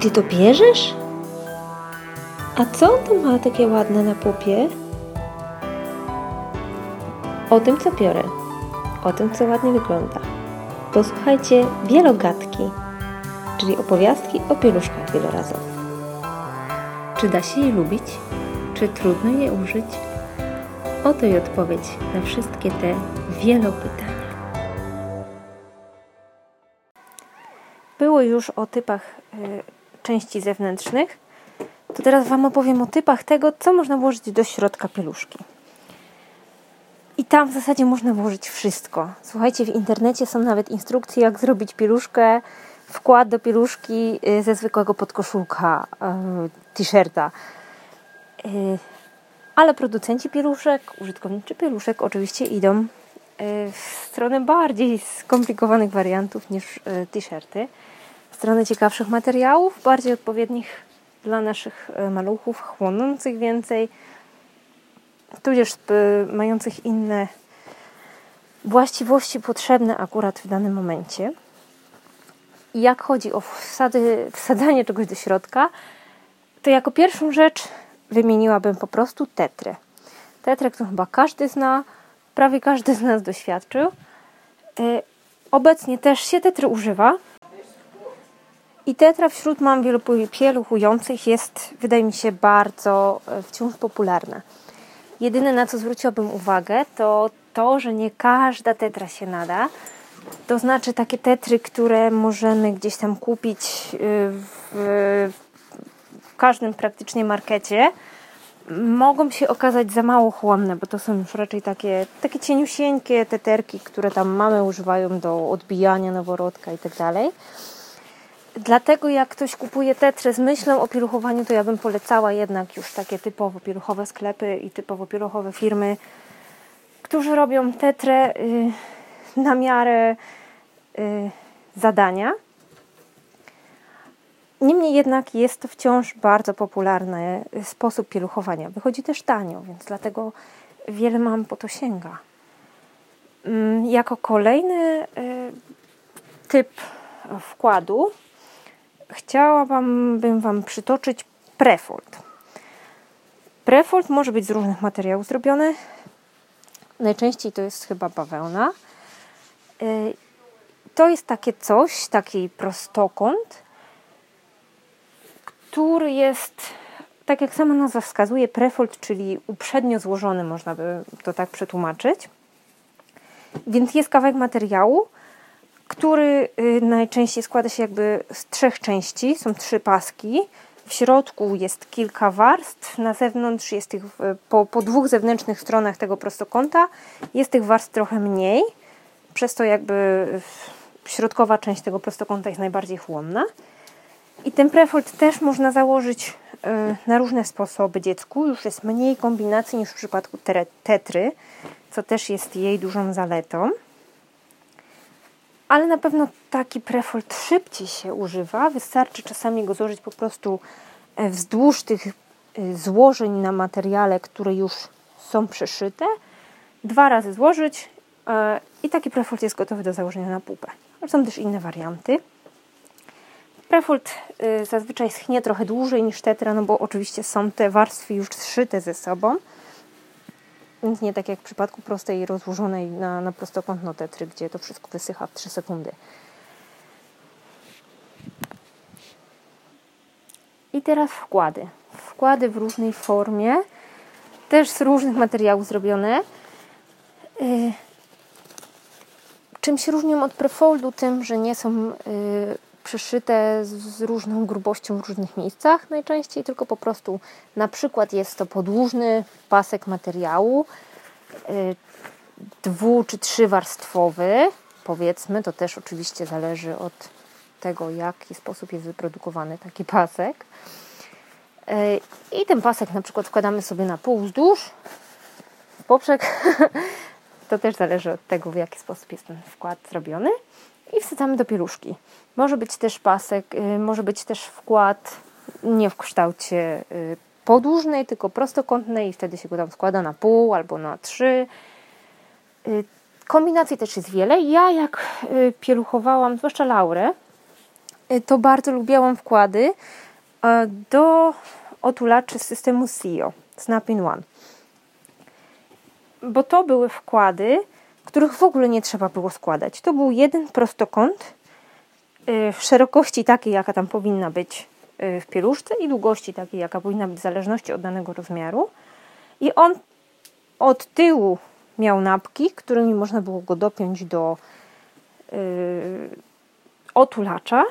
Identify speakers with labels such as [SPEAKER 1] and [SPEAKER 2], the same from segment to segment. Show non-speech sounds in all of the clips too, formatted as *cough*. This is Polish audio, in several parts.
[SPEAKER 1] ty to bierzesz? A co to ma takie ładne na pupie? O tym, co biorę. O tym, co ładnie wygląda. Posłuchajcie wielogatki, czyli opowiastki o pieluszkach wielorazowych. Czy da się je lubić? Czy trudno je użyć? Oto i odpowiedź na wszystkie te wielopytania. Było już o typach y, części zewnętrznych, to teraz Wam opowiem o typach tego, co można włożyć do środka pieluszki. I tam w zasadzie można włożyć wszystko. Słuchajcie, w internecie są nawet instrukcje, jak zrobić pieluszkę, wkład do pieluszki y, ze zwykłego podkoszulka, y, t-shirta. Y, ale producenci pieluszek, użytkowniczy pieluszek oczywiście idą w stronę bardziej skomplikowanych wariantów niż t-shirty, stronę ciekawszych materiałów, bardziej odpowiednich dla naszych maluchów, chłonących więcej, tudzież mających inne właściwości potrzebne akurat w danym momencie. Jak chodzi o wsady, wsadzanie czegoś do środka, to jako pierwszą rzecz wymieniłabym po prostu tetrę. Tetrę, którą chyba każdy zna, prawie każdy z nas doświadczył. E, obecnie też się tetry używa. I tetra wśród mam pieluchujących jest, wydaje mi się, bardzo e, wciąż popularna. Jedyne na co zwróciłabym uwagę to to, że nie każda tetra się nada. To znaczy takie tetry, które możemy gdzieś tam kupić y, w, w każdym praktycznie markecie, mogą się okazać za mało chłonne, bo to są już raczej takie, takie cieniusieńkie teterki, które tam mamy używają do odbijania noworodka i tak dalej. Dlatego jak ktoś kupuje tetrę z myślą o pieluchowaniu, to ja bym polecała jednak już takie typowo pieluchowe sklepy i typowo pieluchowe firmy, którzy robią tetrę y, na miarę y, zadania. Niemniej jednak jest to wciąż bardzo popularny sposób pieluchowania. Wychodzi też tanio, więc dlatego wiele mam po to sięga. Mm, jako kolejny y, typ wkładu chciałabym Wam przytoczyć prefold. Prefold może być z różnych materiałów zrobiony. Najczęściej to jest chyba bawełna. Y, to jest takie coś, taki prostokąt, który jest, tak jak sama nazwa wskazuje, prefold, czyli uprzednio złożony, można by to tak przetłumaczyć. Więc jest kawałek materiału, który y, najczęściej składa się jakby z trzech części. Są trzy paski. W środku jest kilka warstw, na zewnątrz jest tych, po, po dwóch zewnętrznych stronach tego prostokąta jest tych warstw trochę mniej, przez to jakby środkowa część tego prostokąta jest najbardziej chłonna. I ten prefold też można założyć y, na różne sposoby dziecku. Już jest mniej kombinacji niż w przypadku tetry, co też jest jej dużą zaletą ale na pewno taki prefold szybciej się używa. Wystarczy czasami go złożyć po prostu e, wzdłuż tych e, złożeń na materiale, które już są przeszyte. Dwa razy złożyć e, i taki prefold jest gotowy do założenia na pupę. Są też inne warianty. Prefold zazwyczaj schnie trochę dłużej niż tetra, no bo oczywiście są te warstwy już zszyte ze sobą. Nie tak jak w przypadku prostej rozłożonej na, na prostokątno tetry, gdzie to wszystko wysycha w 3 sekundy. I teraz wkłady. Wkłady w różnej formie, też z różnych materiałów zrobione. Yy, czym się różnią od prefoldu? Tym, że nie są yy, przyszyte z różną grubością w różnych miejscach najczęściej, tylko po prostu na przykład jest to podłużny pasek materiału y, dwu czy trzywarstwowy, powiedzmy, to też oczywiście zależy od tego, w jaki sposób jest wyprodukowany taki pasek. Y, I ten pasek na przykład wkładamy sobie na pół wzdłuż, poprzek. *laughs* To też zależy od tego, w jaki sposób jest ten wkład zrobiony i wsadzamy do pieluszki. Może być też pasek, y, może być też wkład nie w kształcie y, podłużnej, tylko prostokątnej i wtedy się go tam składa na pół albo na trzy. Y, kombinacji też jest wiele. Ja jak pieluchowałam, zwłaszcza Laurę, to bardzo lubiłam wkłady do otulaczy z systemu SEO, Snap-in One. Bo to były wkłady, których w ogóle nie trzeba było składać. To był jeden prostokąt y, w szerokości takiej, jaka tam powinna być y, w pieluszce i długości takiej, jaka powinna być w zależności od danego rozmiaru. I on od tyłu miał napki, którymi można było go dopiąć do yy, otulacza,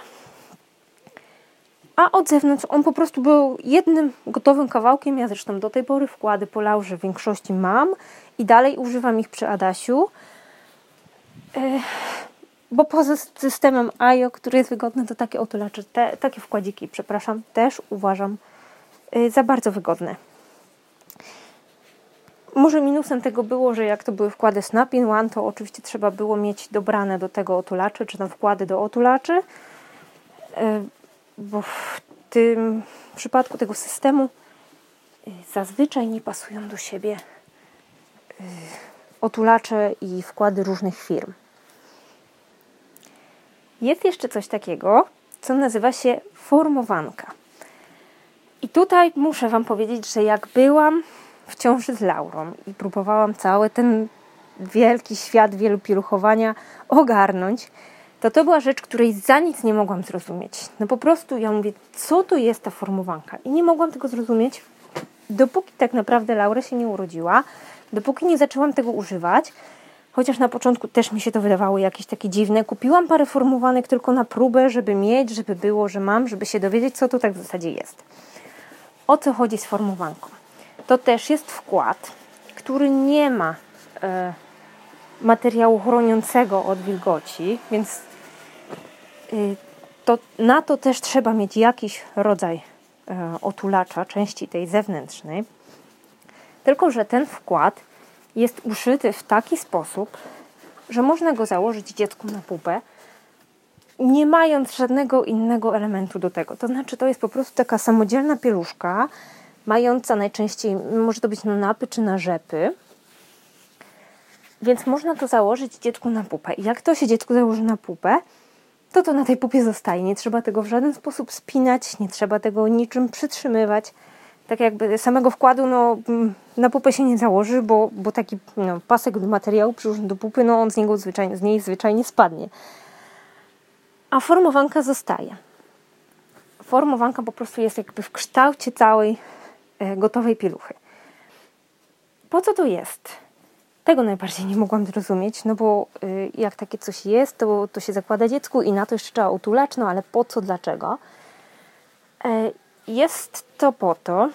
[SPEAKER 1] a od zewnątrz on po prostu był jednym gotowym kawałkiem. Ja zresztą do tej pory wkłady po laurze w większości mam i dalej używam ich przy Adasiu. Yy, bo poza systemem IO, który jest wygodny, to takie otulacze, te, takie wkładziki, przepraszam, też uważam yy, za bardzo wygodne. Może minusem tego było, że jak to były wkłady Snap-in One, to oczywiście trzeba było mieć dobrane do tego otulaczy, czy tam wkłady do otulaczy, e, bo w tym przypadku tego systemu e, zazwyczaj nie pasują do siebie e, otulacze i wkłady różnych firm. Jest jeszcze coś takiego, co nazywa się formowanka. I tutaj muszę Wam powiedzieć, że jak byłam w ciąży z Laurą i próbowałam cały ten wielki świat wielopieluchowania ogarnąć, to to była rzecz, której za nic nie mogłam zrozumieć. No po prostu ja mówię, co to jest ta formowanka? I nie mogłam tego zrozumieć, dopóki tak naprawdę Laura się nie urodziła, dopóki nie zaczęłam tego używać, chociaż na początku też mi się to wydawało jakieś takie dziwne. Kupiłam parę formowanek tylko na próbę, żeby mieć, żeby było, że mam, żeby się dowiedzieć, co to tak w zasadzie jest. O co chodzi z formowanką? to też jest wkład, który nie ma e, materiału chroniącego od wilgoci, więc to, na to też trzeba mieć jakiś rodzaj e, otulacza, części tej zewnętrznej. Tylko, że ten wkład jest uszyty w taki sposób, że można go założyć dziecku na pupę, nie mając żadnego innego elementu do tego. To znaczy, to jest po prostu taka samodzielna pieluszka, mająca najczęściej, może to być na napy czy na rzepy. Więc można to założyć dziecku na pupę. I jak to się dziecku założy na pupę, to to na tej pupie zostaje. Nie trzeba tego w żaden sposób spinać, nie trzeba tego niczym przytrzymywać. Tak jakby samego wkładu no, mm, na pupę się nie założy, bo, bo taki no, pasek do materiału przyłożony do pupy, no on z, niego z niej zwyczajnie spadnie. A formowanka zostaje. Formowanka po prostu jest jakby w kształcie całej E, gotowej pieluchy. Po co to jest? Tego najbardziej nie mogłam zrozumieć, no bo y, jak takie coś jest, to, to się zakłada dziecku i na to jeszcze trzeba utulać, no ale po co, dlaczego? E, jest to po to,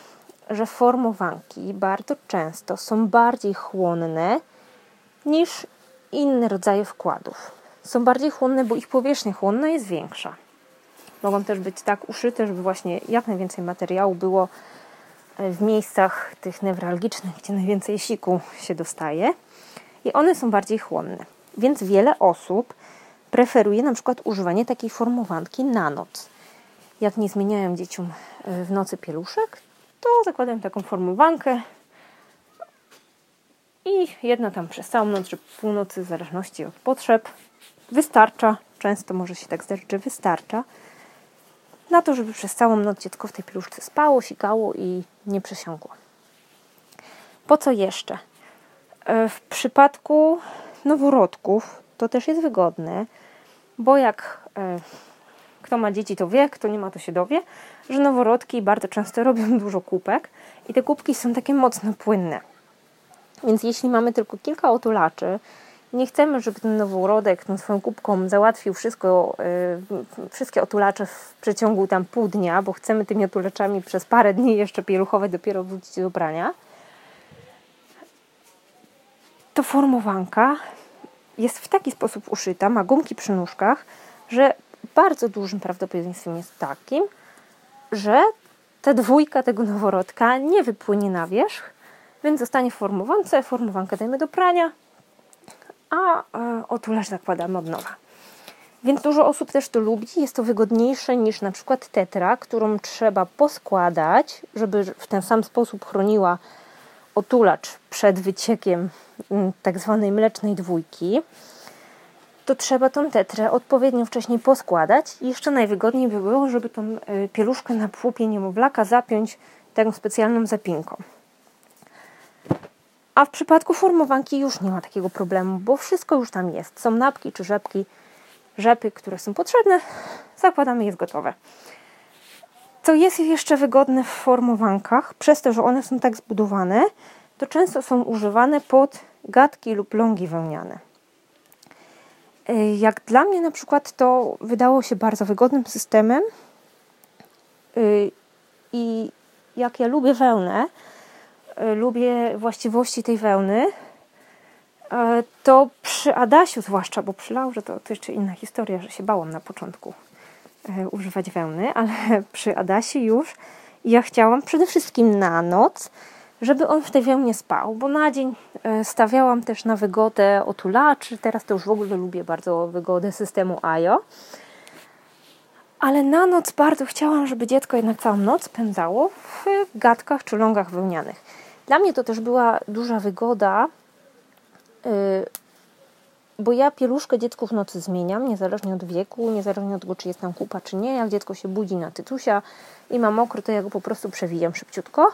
[SPEAKER 1] że formowanki bardzo często są bardziej chłonne niż inne rodzaje wkładów. Są bardziej chłonne, bo ich powierzchnia chłonna jest większa. Mogą też być tak uszyte, żeby właśnie jak najwięcej materiału było w miejscach tych newralgicznych, gdzie najwięcej siku się dostaje i one są bardziej chłonne. Więc wiele osób preferuje na przykład używanie takiej formowanki na noc. Jak nie zmieniają dzieciom e, w nocy pieluszek, to zakładają taką formowankę i jedna tam przez całą noc, czy północy, w zależności od potrzeb, wystarcza. Często może się tak zdarzyć, że wystarcza na to, żeby przez całą noc dziecko w tej pieluszce spało, sikało i nie przesiąkło. Po co jeszcze? E, w przypadku noworodków to też jest wygodne, bo jak e, kto ma dzieci, to wie, kto nie ma, to się dowie, że noworodki bardzo często *laughs* robią dużo kubek i te kubki są takie mocno płynne. Więc jeśli mamy tylko kilka otulaczy, nie chcemy, żeby ten noworodek tą swoją kubką załatwił wszystko, yy, wszystkie otulacze w przeciągu tam pół dnia, bo chcemy tymi otulaczami przez parę dni jeszcze pieluchowe dopiero wrócić do prania. To formowanka jest w taki sposób uszyta, ma gumki przy nóżkach, że bardzo dużym prawdopodobieństwem jest takim, że ta dwójka tego noworodka nie wypłynie na wierzch, więc zostanie w formowance. Formowankę dajemy do prania, a e, otulacz zakładamy od nowa. Więc dużo osób też to lubi. Jest to wygodniejsze niż na przykład tetra, którą trzeba poskładać, żeby w ten sam sposób chroniła otulacz przed wyciekiem mm, tak zwanej mlecznej dwójki. to trzeba tą tetrę odpowiednio wcześniej poskładać. I jeszcze najwygodniej by było, żeby tą e, pieluszkę na płupie niemowlaka zapiąć taką specjalną zapinką. A w przypadku formowanki już nie ma takiego problemu, bo wszystko już tam jest. Są napki czy rzepki, rzepy, które są potrzebne, zakładamy, jest gotowe. Co jest jeszcze wygodne w formowankach, przez to, że one są tak zbudowane, to często są używane pod gadki lub longi wełniane. E, jak dla mnie na przykład to wydało się bardzo wygodnym systemem e, i jak ja lubię wełnę, lubię właściwości tej wełny, to przy Adasiu zwłaszcza, bo przy Laurze to, to jeszcze inna historia, że się bałam na początku używać wełny, *laughs* ale przy Adasie już. Ja chciałam przede wszystkim na noc, żeby on w tej wełnie spał, bo na dzień e, stawiałam też na wygodę otulaczy, teraz to już w ogóle lubię bardzo wygodę systemu AJO, ale na noc bardzo chciałam, żeby dziecko jednak całą noc spędzało w gadkach czy longach wełnianych. Dla mnie to też była duża wygoda, y, bo ja pieluszkę dziecku w nocy zmieniam, niezależnie od wieku, niezależnie od tego, czy jest tam kupa, czy nie. Jak dziecko się budzi na tytusia i ma mokry, to ja go po prostu przewijam szybciutko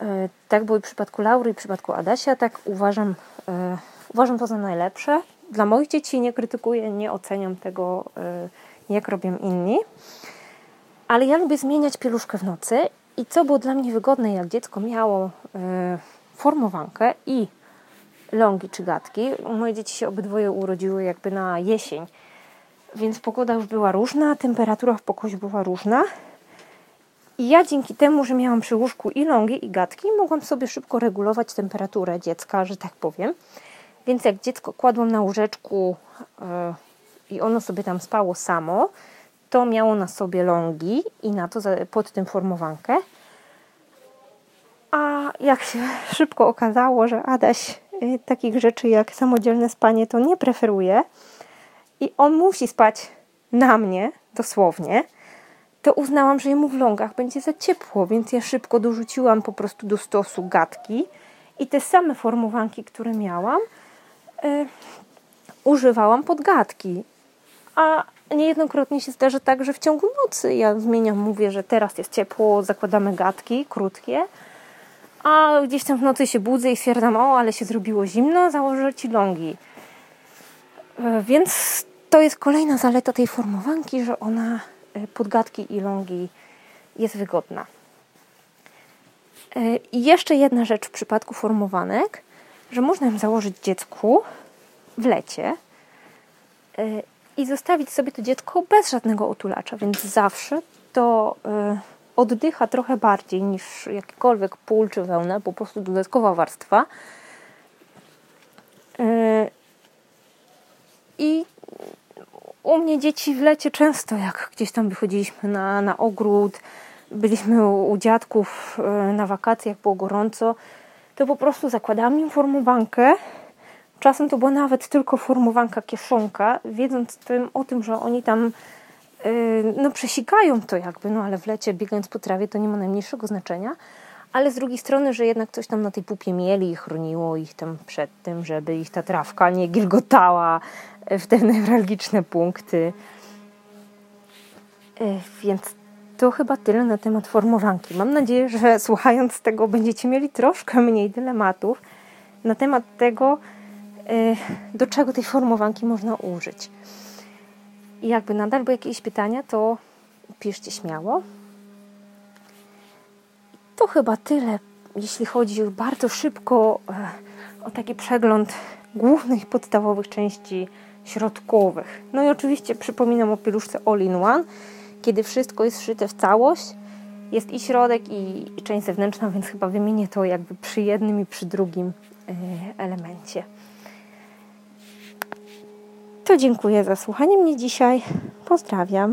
[SPEAKER 1] E, tak było i w przypadku Laury i w przypadku Adasia. Tak uważam, e, uważam to za najlepsze. Dla moich dzieci nie krytykuję, nie oceniam tego, jak robią inni. Ale ja lubię zmieniać pieluszkę w nocy i co było dla mnie wygodne, jak dziecko miało formowankę i longi czy gadki. Moje dzieci się obydwoje urodziły jakby na jesień, więc pogoda już była różna, temperatura w pokoju była różna i ja dzięki temu, że miałam przy łóżku i lągi, i gadki, mogłam sobie szybko regulować temperaturę dziecka, że tak powiem. Więc jak dziecko kładłam na łóżeczku yy, i ono sobie tam spało samo, to miało na sobie lągi i na to pod tym formowankę. A jak się *laughs* szybko okazało, że Adaś yy, takich rzeczy jak samodzielne spanie to nie preferuje i on musi spać na mnie, dosłownie, to uznałam, że jemu w lągach będzie za ciepło, więc ja szybko dorzuciłam po prostu do stosu gadki i te same formowanki, które miałam, yy, używałam pod gadki. A niejednokrotnie się zdarza tak, że w ciągu nocy ja zmieniam, mówię, że teraz jest ciepło, zakładamy gadki krótkie, a gdzieś tam w nocy się budzę i stwierdzam, o, ale się zrobiło zimno, założę ci lągi. Yy, więc to jest kolejna zaleta tej formowanki, że ona E, podgadki i longi jest wygodna. E, I jeszcze jedna rzecz w przypadku formowanek, że można ją założyć dziecku w lecie e, i zostawić sobie to dziecko bez żadnego otulacza, więc zawsze to oddycha trochę bardziej niż jakikolwiek pól czy wełna, po prostu dodatkowa warstwa. I u mnie dzieci w lecie często, jak gdzieś tam wychodziliśmy na, na ogród, byliśmy u, u dziadków e, na wakacjach, było gorąco, to po prostu zakładałam im formowankę. Czasem to była nawet tylko formowanka kieszonka, wiedząc tym, o tym, że oni tam yy, no przesikają to jakby, no ale w lecie biegając po trawie to nie ma najmniejszego znaczenia. Ale z drugiej strony, że jednak coś tam na tej pupie mieli i chroniło ich tam przed tym, żeby ich ta trawka nie gilgotała, w te newralgiczne punkty. E, więc to chyba tyle na temat formowanki. Mam nadzieję, że słuchając tego będziecie mieli troszkę mniej dylematów na temat tego, do czego tej formowanki można użyć. I jakby nadal były jakieś pytania, to piszcie śmiało. To chyba tyle, jeśli chodzi bardzo szybko e, o taki przegląd głównych podstawowych części środkowych. No i oczywiście przypominam o pieluszce All-in-One, kiedy wszystko jest szyte w całość. Jest i środek, i, część zewnętrzna, więc chyba wymienię to jakby przy jednym i przy drugim e, elemencie. To dziękuję za słuchanie mnie dzisiaj. Pozdrawiam.